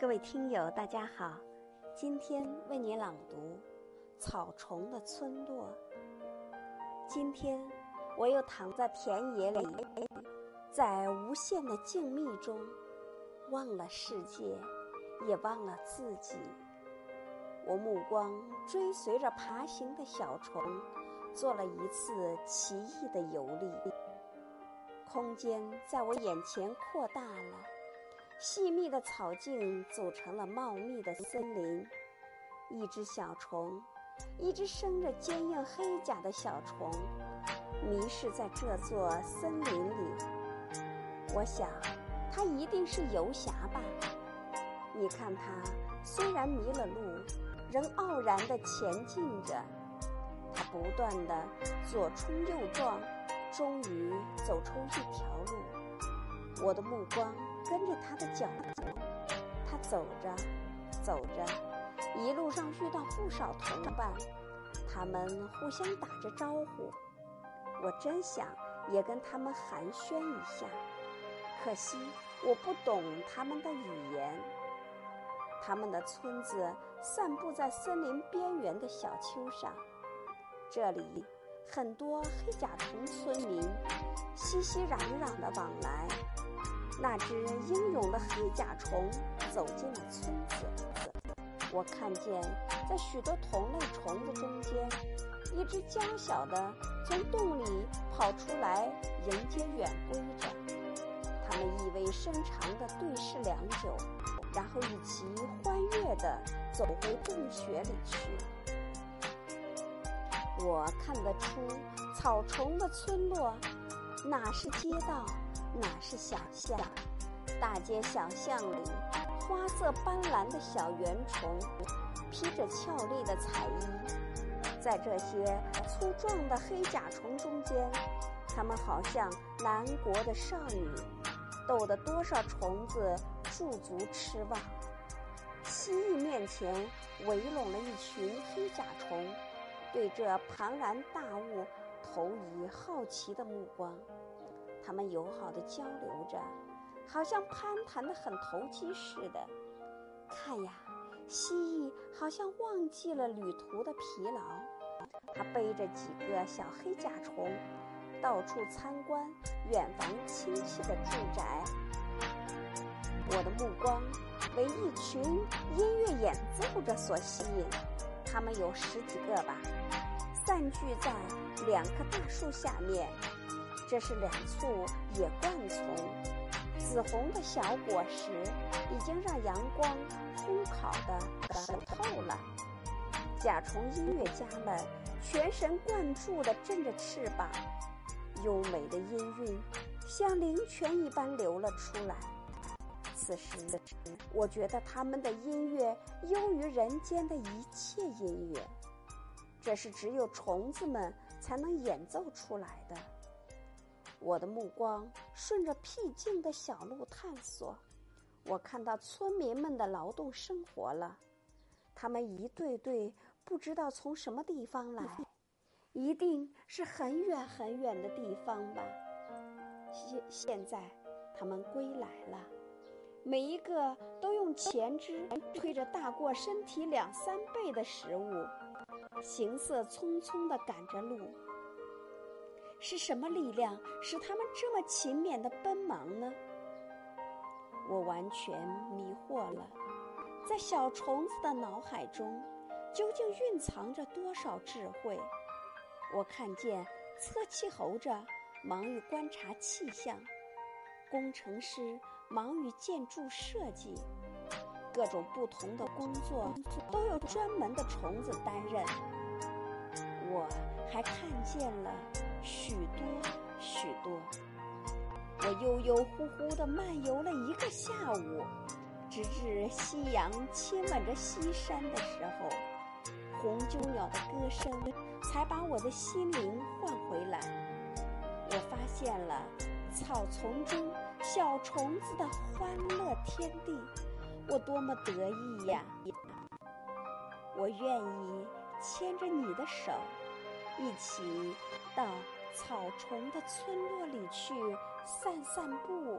各位听友，大家好，今天为你朗读《草虫的村落》。今天我又躺在田野里，在无限的静谧中，忘了世界，也忘了自己。我目光追随着爬行的小虫，做了一次奇异的游历。空间在我眼前扩大了。细密的草茎组成了茂密的森林。一只小虫，一只生着坚硬黑甲的小虫，迷失在这座森林里。我想，它一定是游侠吧。你看它，虽然迷了路，仍傲然地前进着。它不断地左冲右撞，终于走出一条路。我的目光。跟着他的脚步，他走着，走着，一路上遇到不少同伴，他们互相打着招呼。我真想也跟他们寒暄一下，可惜我不懂他们的语言。他们的村子散布在森林边缘的小丘上，这里很多黑甲虫村民熙熙攘攘的往来。那只英勇的黑甲虫走进了村子。我看见，在许多同类虫子中间，一只娇小的从洞里跑出来迎接远归者。他们意味深长地对视良久，然后一起欢悦地走回洞穴里去。我看得出，草虫的村落，哪是街道？哪是小巷？大街小巷里，花色斑斓的小圆虫，披着俏丽的彩衣，在这些粗壮的黑甲虫中间，它们好像南国的少女，逗得多少虫子驻足痴望。蜥蜴面前围拢了一群黑甲虫，对这庞然大物投以好奇的目光。他们友好的交流着，好像攀谈的很投机似的。看呀，蜥蜴好像忘记了旅途的疲劳，它背着几个小黑甲虫，到处参观远房亲戚的住宅。我的目光为一群音乐演奏者所吸引，他们有十几个吧，散聚在两棵大树下面。这是两簇野灌丛，紫红的小果实已经让阳光烘烤的熟透了。甲虫音乐家们全神贯注地振着翅膀，优美的音韵像灵泉一般流了出来。此时，我觉得他们的音乐优于人间的一切音乐，这是只有虫子们才能演奏出来的。我的目光顺着僻静的小路探索，我看到村民们的劳动生活了。他们一对对不知道从什么地方来，一定是很远很远的地方吧。现现在他们归来了，每一个都用前肢推着大过身体两三倍的食物，行色匆匆地赶着路。是什么力量使他们这么勤勉地奔忙呢？我完全迷惑了，在小虫子的脑海中，究竟蕴藏着多少智慧？我看见测气猴着忙于观察气象，工程师忙于建筑设计，各种不同的工作都有专门的虫子担任。我还看见了。许多许多，我悠悠忽忽地漫游了一个下午，直至夕阳亲吻着西山的时候，红鸠鸟的歌声才把我的心灵唤回来。我发现了草丛中小虫子的欢乐天地，我多么得意呀！我愿意牵着你的手。一起到草丛的村落里去散散步。